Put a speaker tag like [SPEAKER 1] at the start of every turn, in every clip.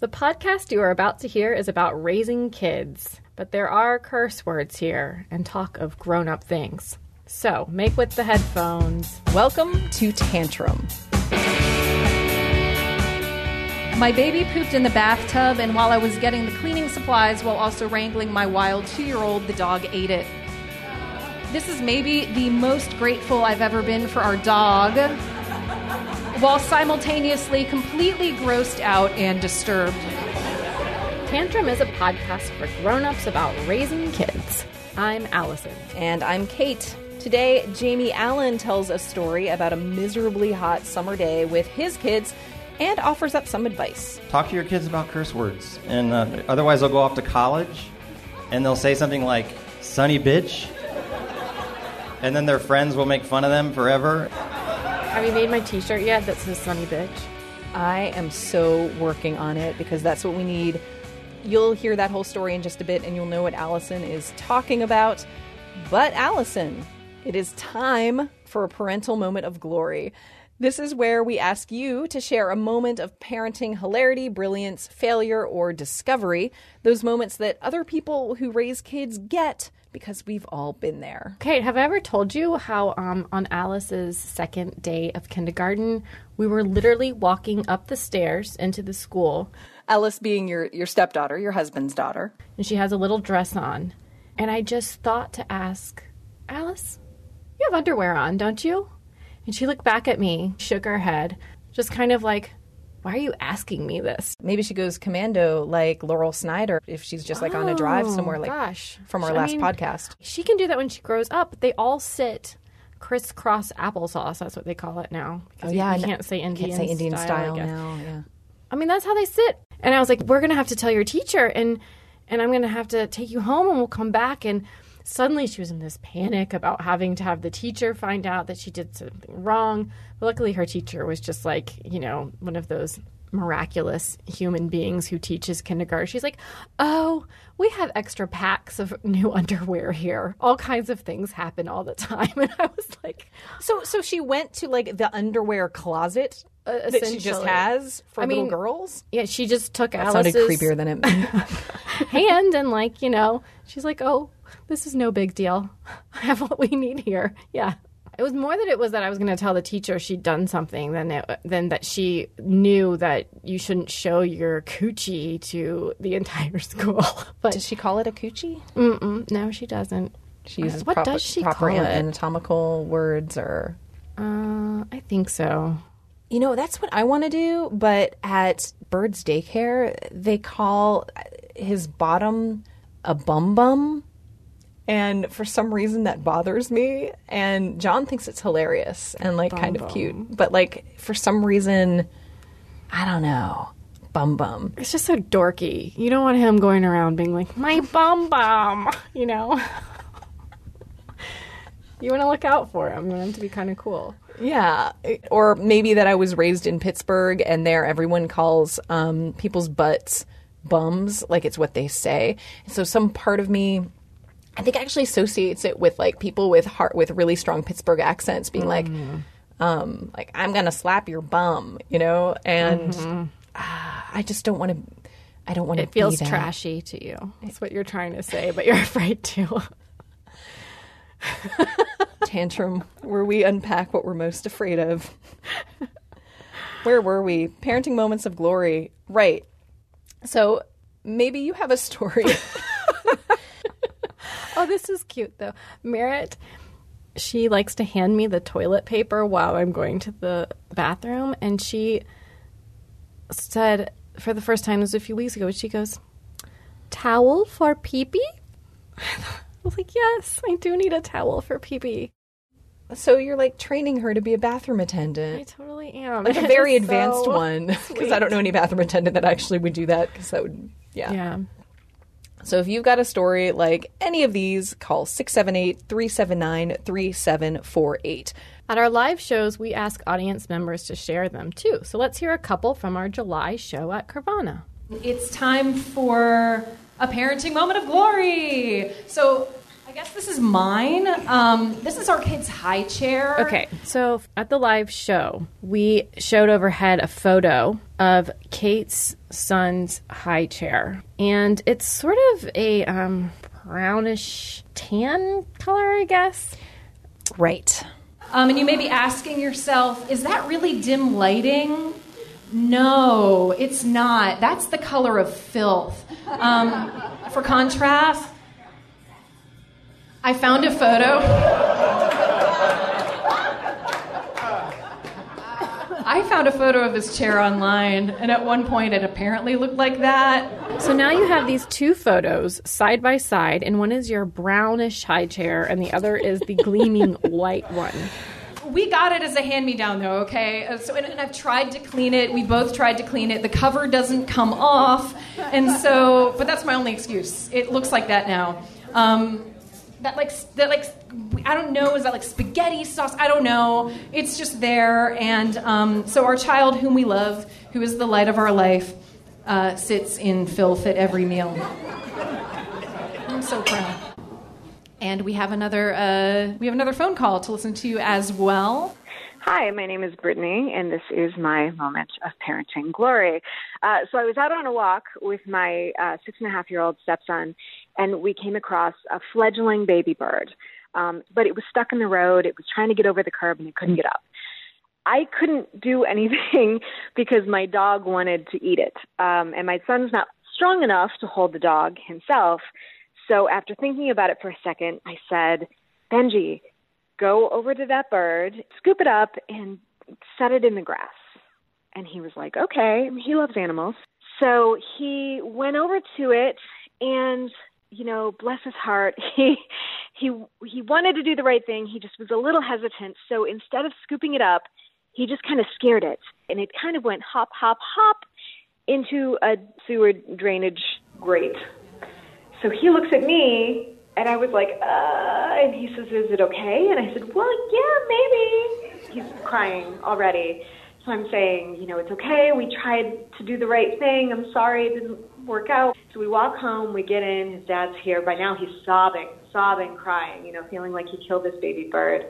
[SPEAKER 1] The podcast you are about to hear is about raising kids, but there are curse words here and talk of grown up things. So make with the headphones.
[SPEAKER 2] Welcome to Tantrum. My baby pooped in the bathtub, and while I was getting the cleaning supplies while also wrangling my wild two year old, the dog ate it. This is maybe the most grateful I've ever been for our dog, while simultaneously completely grossed out and disturbed.
[SPEAKER 1] Tantrum is a podcast for grown-ups about raising kids. I'm Allison.
[SPEAKER 2] And I'm Kate. Today, Jamie Allen tells a story about a miserably hot summer day with his kids and offers up some advice.
[SPEAKER 3] Talk to your kids about curse words, and uh, otherwise they'll go off to college, and they'll say something like "sunny bitch," and then their friends will make fun of them forever.
[SPEAKER 1] Have you made my t-shirt yet that says sunny bitch?
[SPEAKER 2] I am so working on it because that's what we need. You'll hear that whole story in just a bit and you'll know what Allison is talking about. But, Allison, it is time for a parental moment of glory. This is where we ask you to share a moment of parenting hilarity, brilliance, failure, or discovery. Those moments that other people who raise kids get because we've all been there.
[SPEAKER 1] Kate, have I ever told you how um, on Alice's second day of kindergarten, we were literally walking up the stairs into the school,
[SPEAKER 2] Alice being your, your stepdaughter, your husband's daughter.
[SPEAKER 1] and she has a little dress on. And I just thought to ask, Alice, you have underwear on, don't you? And she looked back at me, shook her head, just kind of like, why are you asking me this?
[SPEAKER 2] Maybe she goes commando like Laurel Snyder if she's just like on a drive
[SPEAKER 1] Oh,
[SPEAKER 2] somewhere like
[SPEAKER 1] gosh.
[SPEAKER 2] from our
[SPEAKER 1] I
[SPEAKER 2] last
[SPEAKER 1] mean,
[SPEAKER 2] podcast.
[SPEAKER 1] She can do that when she grows up. They all sit crisscross applesauce. That's what they call it now. Because oh, you, you
[SPEAKER 2] Oh,
[SPEAKER 1] can't say Indian,
[SPEAKER 2] Can't say Indian
[SPEAKER 1] style,
[SPEAKER 2] style,
[SPEAKER 1] I
[SPEAKER 2] now. Yeah.
[SPEAKER 1] I mean, that's how they sit. And I was like, we're going to have to tell your teacher and and I'm going to have to take you home and we'll come back and suddenly she was in this panic about having to have the teacher find out that she did something wrong. But luckily her teacher was just like, you know, one of those miraculous human beings who teaches kindergarten. She's like, "Oh, we have extra packs of new underwear here. All kinds of things happen all the time." And I was like,
[SPEAKER 2] So so she went to like the underwear closet uh, that she just has for
[SPEAKER 1] I
[SPEAKER 2] little
[SPEAKER 1] mean,
[SPEAKER 2] girls.
[SPEAKER 1] yeah, she just took
[SPEAKER 2] That
[SPEAKER 1] Alice's
[SPEAKER 2] sounded creepier than it.
[SPEAKER 1] hand and like you know she's like oh this is no big deal. I have what we need here. Yeah. It was more that it was that i was going to tell the teacher she'd done something than it, than that she knew that you shouldn't show your coochie to the entire school. But
[SPEAKER 2] Does she call it a coochie?
[SPEAKER 1] mm-mm, no she doesn't.
[SPEAKER 2] She uses
[SPEAKER 1] what
[SPEAKER 2] proper,
[SPEAKER 1] does she
[SPEAKER 2] proper
[SPEAKER 1] call it?
[SPEAKER 2] anatomical words or
[SPEAKER 1] uh, i think so.
[SPEAKER 2] You know, that's what I want to do, but at Bird's Daycare, they call his bottom a bum bum. And for some reason that bothers me. And John thinks it's hilarious and like kind of cute. But like for some reason, I don't know. Bum bum.
[SPEAKER 1] it's just so dorky you don't want him going around being like my bum bum you know you want to look out for him you want him to be kind of cool
[SPEAKER 2] Yeah. Or maybe that I was raised in Pittsburgh and there everyone calls um, people's butts bums, like it's what they say. So some part of me I think actually associates it with like people with heart with really strong Pittsburgh accents being like um like I'm going to slap your bum, you know? And ah, I just don't want to I don't want to
[SPEAKER 1] It feels trashy to you. That's what you're trying to say, but you're afraid to.
[SPEAKER 2] tantrum where we unpack what we're most afraid of. where were we? Parenting moments of glory. Right. So maybe you have a story.
[SPEAKER 1] Oh, this is cute though. Merritt, she likes to hand me the toilet paper while I'm going to the bathroom, and she said for the first time, this was a few weeks ago, she goes, "Towel for pee pee." I was like, "Yes, I do need a towel for pee pee."
[SPEAKER 2] so you're like training her to be a bathroom attendant.
[SPEAKER 1] I totally am.
[SPEAKER 2] Like a very advanced
[SPEAKER 1] so
[SPEAKER 2] one because. I don't know any bathroom attendant that actually would do that because that would yeah.
[SPEAKER 1] Yeah.
[SPEAKER 2] So if you've got a story like any of these, call 678-379-3748.
[SPEAKER 1] At our live shows, we ask audience members to share them too. So let's hear a couple from our July show at Kavarna.
[SPEAKER 4] It's time for a parenting moment of glory. So, I guess this is mine. Um, this is our kid's high chair.
[SPEAKER 1] Okay, so at the live show, we showed overhead a photo of Kate's son's high chair, and it's sort of a um, brownish tan color, I guess.
[SPEAKER 2] Right.
[SPEAKER 4] Um, and you may be asking yourself, is that really dim lighting? No, it's not. That's the color of filth. Um, for contrast, I found a photo. I found a photo of his chair online, and at one point it apparently looked like that.
[SPEAKER 1] So now you have these two photos side by side, and one is your brownish high chair, and the other is the gleaming white one.
[SPEAKER 4] We got it as a hand me down, though, okay? Uh, so, and, and I've tried to clean it. We both tried to clean it. The cover doesn't come off. And so, but that's my only excuse. It looks like that now. Um, that like that like I don't know is that like spaghetti sauce? I don't know. It's just there and um, so our child whom we love who is the light of our life uh, sits in filth at every meal. I'm so proud. And we have another uh, we have another phone call to listen to as well.
[SPEAKER 5] Hi, my name is Brittany, and this is my moment of parenting glory. Uh, so I was out on a walk with my uh, six and a half year old stepson, and we came across a fledgling baby bird. Um, but it was stuck in the road. It was trying to get over the curb, and it couldn't get up. I couldn't do anything because my dog wanted to eat it, um, and my son's not strong enough to hold the dog himself. So after thinking about it for a second, I said, Benji, go over to that bird, scoop it up, and set it in the grass. And he was like, okay. He loves animals. So he went over to it and you know, bless his heart, he he he wanted to do the right thing. He just was a little hesitant. So instead of scooping it up, he just kind of scared it, and it kind of went hop, hop, hop into a sewer drainage grate. So he looks at me and I was like, uh, and he says, Is it okay? And I said, Well, yeah, maybe. He's crying already. So I'm saying, You know, it's okay. We tried to do the right thing. I'm sorry it didn't work out. So we walk home, we get in. His dad's here. By now he's sobbing, sobbing, crying, you know, feeling like he killed this baby bird.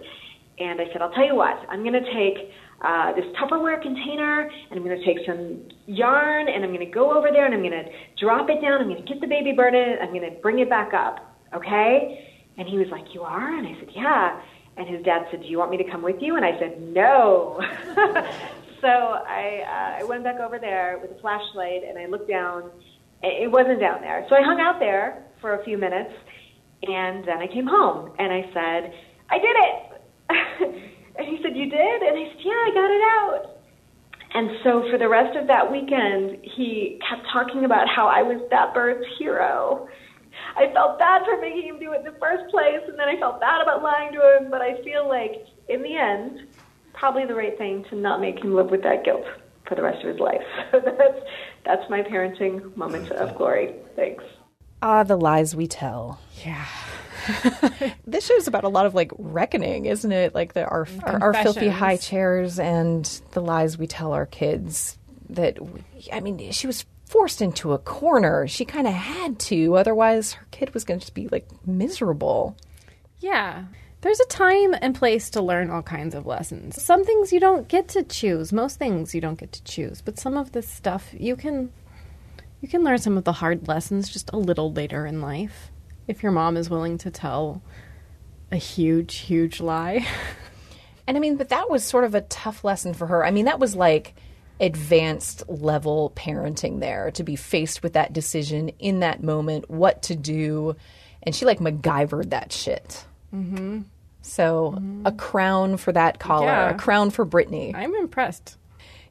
[SPEAKER 5] And I said, I'll tell you what, I'm going to take uh, this Tupperware container and I'm going to take some yarn and I'm going to go over there and I'm going to drop it down. I'm going to get the baby bird in it. I'm going to bring it back up okay? And he was like, You are? And I said, Yeah. And his dad said, Do you want me to come with you? And I said, No. so I, uh, I went back over there with a flashlight and I looked down. It wasn't down there. So I hung out there for a few minutes and then I came home and I said, I did it. and he said, You did? And I said, Yeah, I got it out. And so for the rest of that weekend, he kept talking about how I was that bird's hero I felt bad for making him do it in the first place, and then I felt bad about lying to him. But I feel like in the end, probably the right thing to not make him live with that guilt for the rest of his life. So that's that's my parenting moment of glory. Thanks.
[SPEAKER 2] Ah, the lies we tell.
[SPEAKER 1] Yeah.
[SPEAKER 2] this show's about a lot of like reckoning, isn't it? Like the, our, our, our filthy high chairs and the lies we tell our kids. That I mean, she was forced into a corner. She kind of had to, otherwise, her kid was going to just be like miserable.
[SPEAKER 1] Yeah. There's a time and place to learn all kinds of lessons. Some things you don't get to choose. Most things you don't get to choose, but some of this stuff you can you can learn some of the hard lessons just a little later in life if your mom is willing to tell a huge huge lie.
[SPEAKER 2] and I mean, but that was sort of a tough lesson for her. I mean, that was like advanced level parenting there to be faced with that decision in that moment, what to do. And she like MacGyvered that shit.
[SPEAKER 1] Mm-hmm.
[SPEAKER 2] So mm-hmm. a crown for that collar, yeah. a crown for Brittany.
[SPEAKER 1] I'm impressed.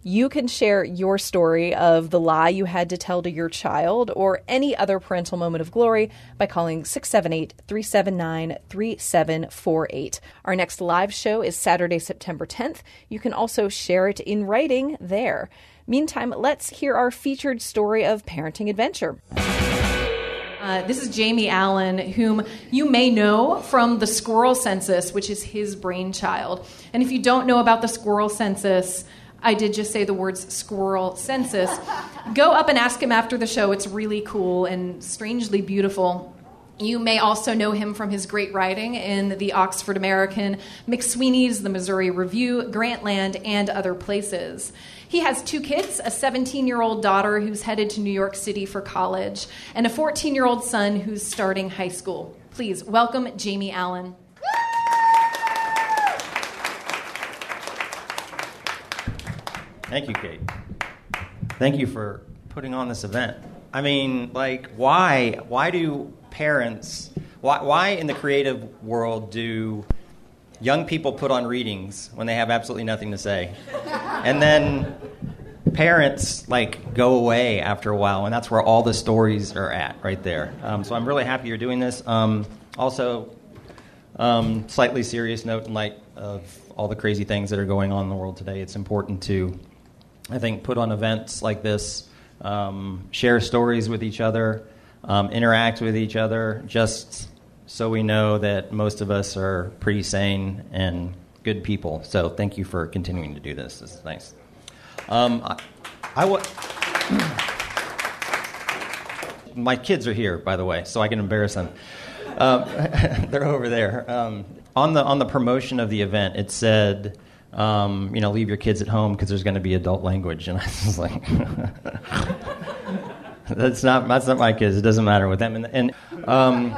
[SPEAKER 2] You can share your story of the lie you had to tell to your child or any other parental moment of glory by calling 678 379 3748. Our next live show is Saturday, September 10th. You can also share it in writing there. Meantime, let's hear our featured story of parenting adventure.
[SPEAKER 4] Uh, this is Jamie Allen, whom you may know from the squirrel census, which is his brainchild. And if you don't know about the squirrel census, I did just say the words squirrel census. Go up and ask him after the show. It's really cool and strangely beautiful. You may also know him from his great writing in the Oxford American, McSweeney's, the Missouri Review, Grantland, and other places. He has two kids a 17 year old daughter who's headed to New York City for college, and a 14 year old son who's starting high school. Please welcome Jamie Allen.
[SPEAKER 3] Thank you, Kate. Thank you for putting on this event. I mean, like, why? Why do parents? Why, why in the creative world do young people put on readings when they have absolutely nothing to say, and then parents like go away after a while, and that's where all the stories are at, right there. Um, so I'm really happy you're doing this. Um, also, um, slightly serious note in light of all the crazy things that are going on in the world today, it's important to I think, put on events like this, um, share stories with each other, um, interact with each other, just so we know that most of us are pretty sane and good people. So thank you for continuing to do this. This is nice. Um, I, I w- my kids are here, by the way, so I can embarrass them. Um, they're over there. Um, on the on the promotion of the event, it said um, you know, leave your kids at home because there's going to be adult language. And I was like, that's not that's not my kids. It doesn't matter with them. And, and um,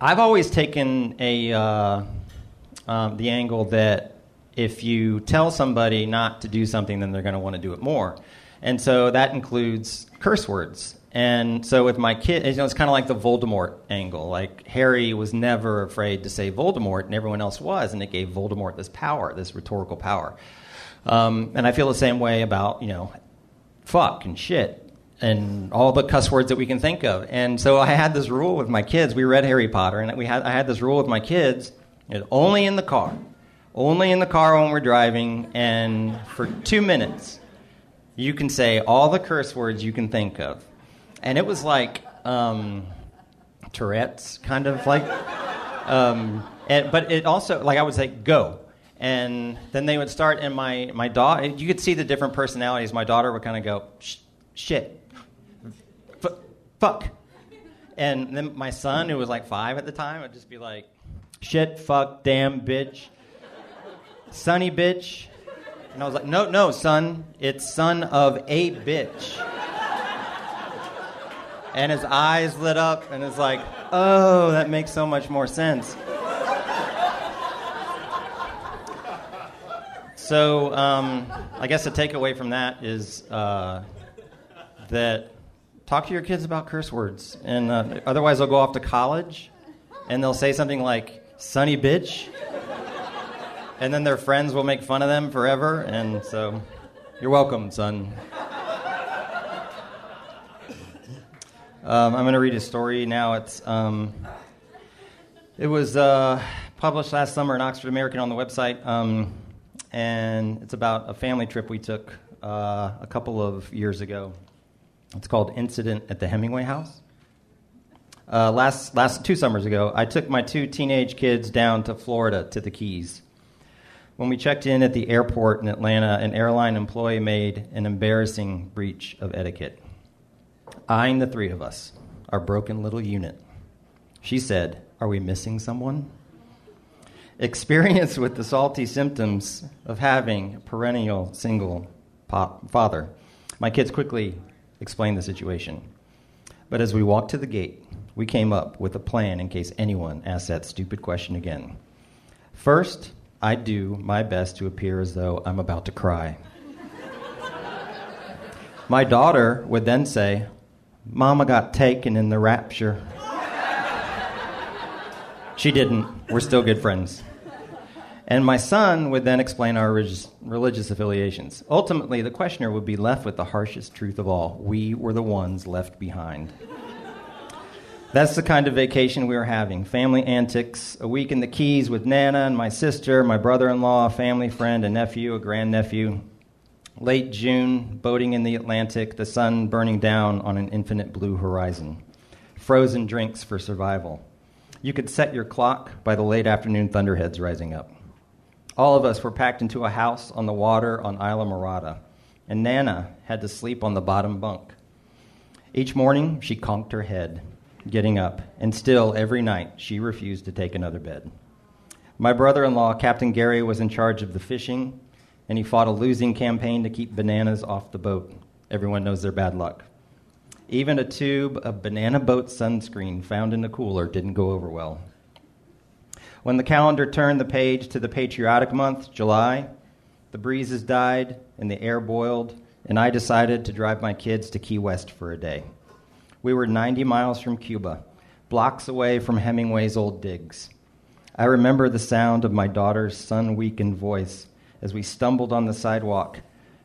[SPEAKER 3] I've always taken a uh, um, the angle that if you tell somebody not to do something, then they're going to want to do it more. And so that includes curse words. And so with my kid, you know, it's kind of like the Voldemort angle. Like Harry was never afraid to say Voldemort, and everyone else was, and it gave Voldemort this power, this rhetorical power. Um, and I feel the same way about you know, fuck and shit and all the cuss words that we can think of. And so I had this rule with my kids. We read Harry Potter, and we had I had this rule with my kids: only in the car, only in the car when we're driving, and for two minutes, you can say all the curse words you can think of and it was like um, Tourette's, kind of like. Um, and, but it also like I would say go, and then they would start, and my my daughter, you could see the different personalities. My daughter would kind of go shit, F- fuck, and then my son, who was like five at the time, would just be like shit, fuck, damn, bitch, sonny bitch. And I was like, no, no, son, it's son of a bitch. And his eyes lit up, and it's like, oh, that makes so much more sense. So, um, I guess the takeaway from that is uh, that talk to your kids about curse words, and uh, otherwise they'll go off to college, and they'll say something like "sonny bitch," and then their friends will make fun of them forever. And so, you're welcome, son. Um, I'm going to read a story now. It's um, it was uh, published last summer in Oxford American on the website, um, and it's about a family trip we took uh, a couple of years ago. It's called "Incident at the Hemingway House." Uh, last last two summers ago, I took my two teenage kids down to Florida to the Keys. When we checked in at the airport in Atlanta, an airline employee made an embarrassing breach of etiquette eyeing the three of us, our broken little unit. She said, Are we missing someone? Experience with the salty symptoms of having a perennial single pop father. My kids quickly explained the situation. But as we walked to the gate, we came up with a plan in case anyone asked that stupid question again. First, I do my best to appear as though I'm about to cry. my daughter would then say, Mama got taken in the rapture. she didn't. We're still good friends. And my son would then explain our religious affiliations. Ultimately, the questioner would be left with the harshest truth of all we were the ones left behind. That's the kind of vacation we were having family antics, a week in the Keys with Nana and my sister, my brother in law, a family friend, a nephew, a grandnephew. Late June, boating in the Atlantic, the sun burning down on an infinite blue horizon. Frozen drinks for survival. You could set your clock by the late afternoon thunderheads rising up. All of us were packed into a house on the water on Islamorada, and Nana had to sleep on the bottom bunk. Each morning, she conked her head. getting up, and still every night she refused to take another bed. My brother in law, Captain Gary, was in charge of the fishing, and he fought a losing campaign to keep bananas off the boat. Everyone knows they're bad luck. Even a tube of banana boat sunscreen found in the cooler didn't go over well. When the calendar turned the page to the patriotic month, July, the breezes died and the air boiled, and I decided to drive my kids to Key West for a day. We were 90 miles from Cuba, blocks away from Hemingway's old digs. I remember the sound of my daughter's sun weakened voice as we stumbled on the sidewalk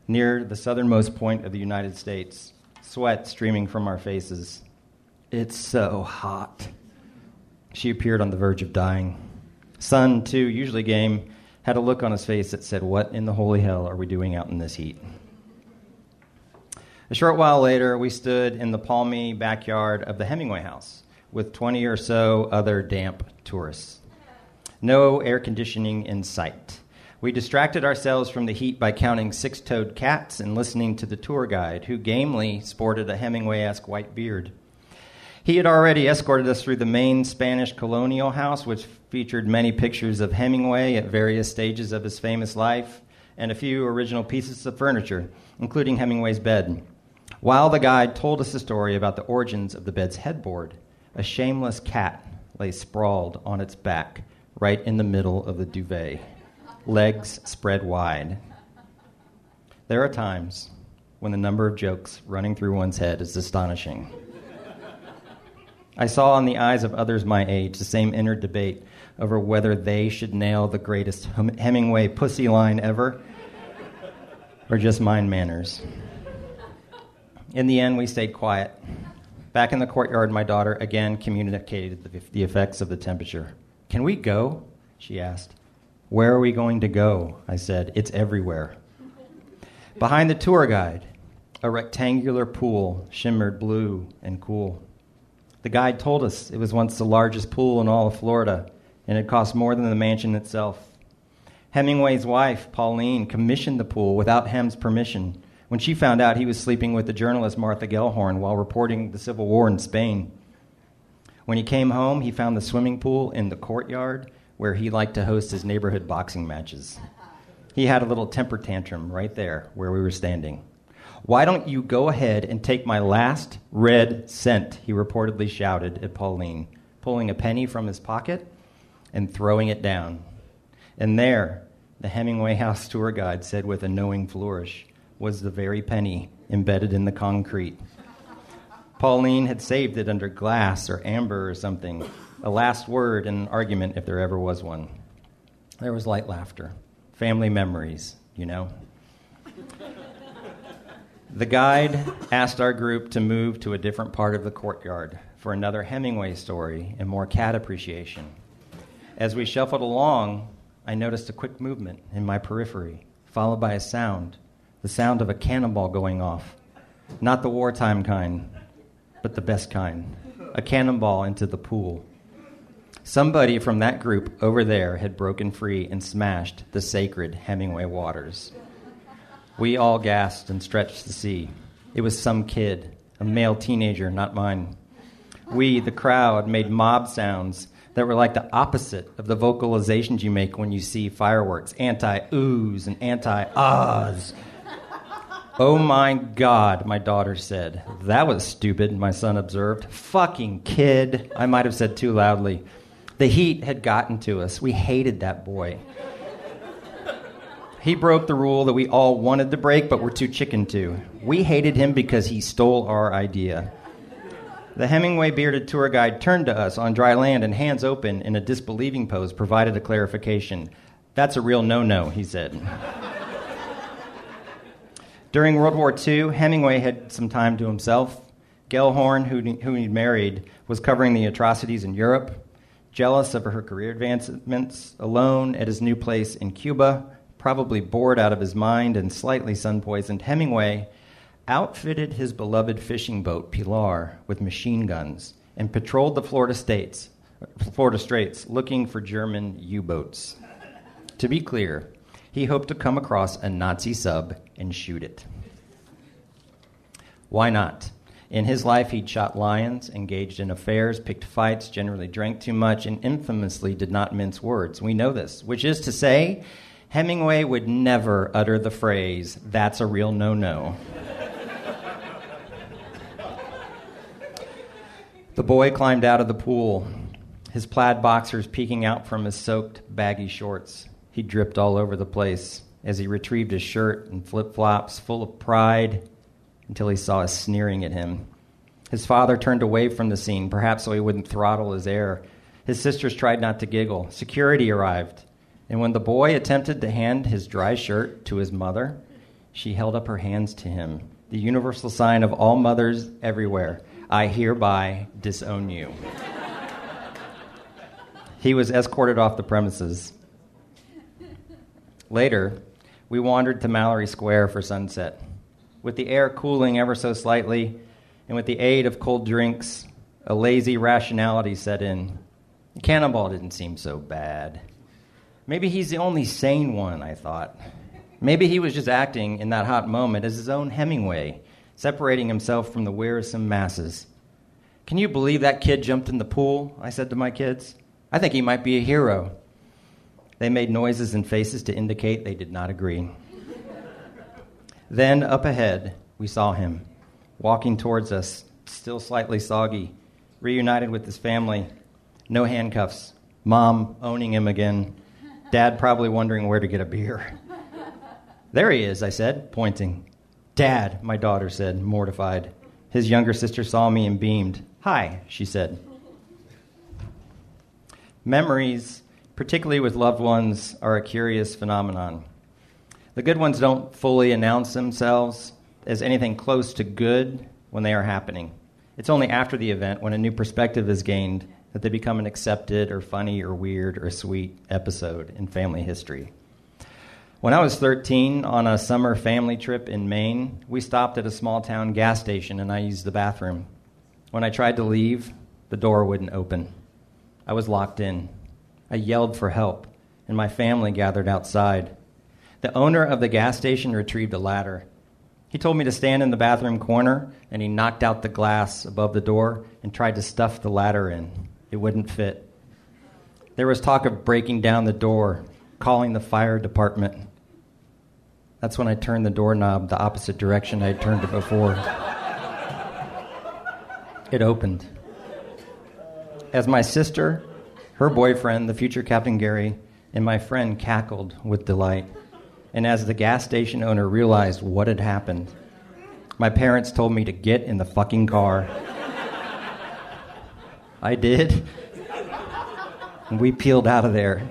[SPEAKER 3] near the southernmost point of the United States sweat streaming from our faces. It's so hot. She appeared on the verge of dying. Son, too, usually game, had a look on his face that said, What in the holy hell are we doing out in this heat? A short while later, we stood in the palmy backyard of the Hemingway house with 20 or so other damp tourists. No air conditioning in sight. We distracted ourselves from the heat by counting six toed cats and listening to the tour guide, who gamely sported a Hemingway esque white beard. He had already escorted us through the main Spanish colonial house, which featured many pictures of Hemingway at various stages of his famous life, and a few original pieces of furniture, including Hemingway's bed. While the guide told us the story about the origins of the bed's headboard, a shameless cat lay sprawled on its back right in the middle of the duvet legs spread wide. There are times when the number of jokes running through one's head is astonishing. I saw in the eyes of others my age the same inner debate over whether they should nail the greatest Hemingway pussy line ever or just mind manners. In the end, we stayed quiet. Back in the courtyard, my daughter again communicated the, the effects of the temperature. Can we go? she asked. Where are we going to go? I said. It's everywhere. Behind the tour guide, a rectangular pool shimmered blue and cool. The guide told us it was once the largest pool in all of Florida, and it cost more than the mansion itself. Hemingway's wife, Pauline, commissioned the pool without Hem's permission when she found out he was sleeping with the journalist Martha Gellhorn while reporting the Civil War in Spain. When he came home, he found the swimming pool in the courtyard where he liked to host his neighborhood boxing matches. He had a little temper tantrum right there where we were standing. Why don't you go ahead and take my last red cent? He reportedly shouted at Pauline, pulling a penny from his pocket and throwing it down. And there, the Hemingway House tour guide said with a knowing flourish, was the very penny embedded in the concrete. Pauline had saved it under glass or amber or something, a last word in an argument if there ever was one. There was light laughter, family memories, you know. The guide asked our group to move to a different part of the courtyard for another Hemingway story and more cat appreciation. As we shuffled along, I noticed a quick movement in my periphery, followed by a sound the sound of a cannonball going off. Not the wartime kind, but the best kind. A cannonball into the pool. Somebody from that group over there had broken free and smashed the sacred Hemingway waters. We all gasped and stretched to see. It was some kid, a male teenager, not mine. We, the crowd, made mob sounds that were like the opposite of the vocalizations you make when you see fireworks anti oohs and anti ahs. Oh my God, my daughter said. That was stupid, my son observed. Fucking kid, I might have said too loudly. The heat had gotten to us. We hated that boy. He broke the rule that we all wanted to break, but were too chicken to. We hated him because he stole our idea. The Hemingway bearded tour guide turned to us on dry land and hands open in a disbelieving pose provided a clarification. That's a real no no, he said. During World War II, Hemingway had some time to himself. Gellhorn, who, who he'd married, was covering the atrocities in Europe jealous of her career advancements, alone at his new place in Cuba, probably bored out of his mind and slightly sun poisoned, Hemingway outfitted his beloved fishing boat, Pilar, with machine guns and patrolled the Florida States, Florida Straits looking for German U boats. To be clear, he hoped to come across a Nazi sub and shoot it. Why not? In his life, he'd shot lions, engaged in affairs, picked fights, generally drank too much, and infamously did not mince words. We know this, which is to say, Hemingway would never utter the phrase, that's a real no no. the boy climbed out of the pool, his plaid boxers peeking out from his soaked, baggy shorts. He dripped all over the place as he retrieved his shirt and flip flops, full of pride, until he saw us sneering at him. His father turned away from the scene, perhaps so he wouldn't throttle his heir. His sisters tried not to giggle. Security arrived, and when the boy attempted to hand his dry shirt to his mother, she held up her hands to him, the universal sign of all mothers everywhere I hereby disown you. he was escorted off the premises. Later, we wandered to Mallory Square for sunset. With the air cooling ever so slightly, and with the aid of cold drinks, a lazy rationality set in. Cannonball didn't seem so bad. Maybe he's the only sane one, I thought. Maybe he was just acting in that hot moment as his own Hemingway, separating himself from the wearisome masses. Can you believe that kid jumped in the pool? I said to my kids. I think he might be a hero. They made noises and faces to indicate they did not agree. then, up ahead, we saw him, walking towards us, still slightly soggy, reunited with his family, no handcuffs, mom owning him again, dad probably wondering where to get a beer. There he is, I said, pointing. Dad, my daughter said, mortified. His younger sister saw me and beamed. Hi, she said. Memories, particularly with loved ones, are a curious phenomenon. The good ones don't fully announce themselves as anything close to good when they are happening. It's only after the event, when a new perspective is gained, that they become an accepted or funny or weird or sweet episode in family history. When I was 13 on a summer family trip in Maine, we stopped at a small town gas station and I used the bathroom. When I tried to leave, the door wouldn't open. I was locked in. I yelled for help, and my family gathered outside. The owner of the gas station retrieved a ladder. He told me to stand in the bathroom corner, and he knocked out the glass above the door and tried to stuff the ladder in. It wouldn't fit. There was talk of breaking down the door, calling the fire department. That's when I turned the doorknob the opposite direction I had turned it before. It opened. As my sister, her boyfriend, the future Captain Gary, and my friend cackled with delight, and as the gas station owner realized what had happened, my parents told me to get in the fucking car. I did. And we peeled out of there.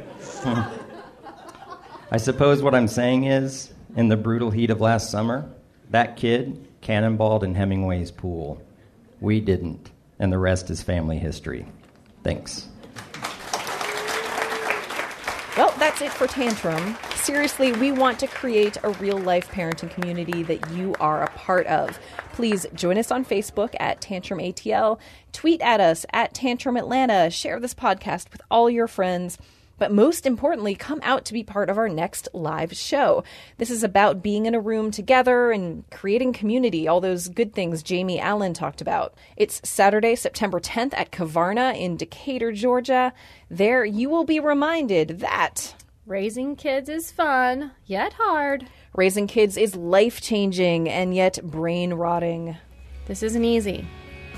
[SPEAKER 3] I suppose what I'm saying is in the brutal heat of last summer, that kid cannonballed in Hemingway's pool. We didn't, and the rest is family history. Thanks.
[SPEAKER 2] Well, that's it for Tantrum. Seriously, we want to create a real life parenting community that you are a part of. Please join us on Facebook at Tantrum ATL, tweet at us at Tantrum Atlanta, share this podcast with all your friends. But most importantly, come out to be part of our next live show. This is about being in a room together and creating community, all those good things Jamie Allen talked about. It's Saturday, September 10th at Kavarna in Decatur, Georgia. There you will be reminded that
[SPEAKER 1] Raising kids is fun, yet hard.
[SPEAKER 2] raising kids is life changing and yet brain rotting.
[SPEAKER 1] This isn't easy,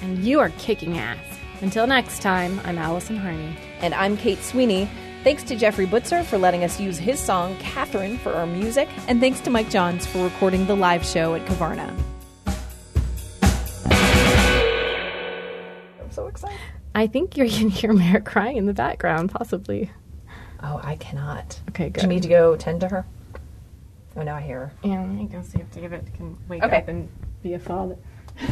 [SPEAKER 1] and you are kicking ass. Until next time, I'm Allison Harney.
[SPEAKER 2] And I'm Kate Sweeney. Thanks to Jeffrey Butzer for letting us use his song, Catherine, for our music.
[SPEAKER 4] And thanks to Mike Johns for recording the live show at Kavarna.
[SPEAKER 2] I'm so excited.
[SPEAKER 1] I think you can hear Merrick crying in the background, possibly.
[SPEAKER 2] Oh, I cannot.
[SPEAKER 1] Okay, good.
[SPEAKER 2] Do
[SPEAKER 1] good.
[SPEAKER 2] you need to go tend to her? Oh, now I hear her.
[SPEAKER 1] Yeah, let me go see if David can wake
[SPEAKER 2] Okay.
[SPEAKER 1] up and be a father.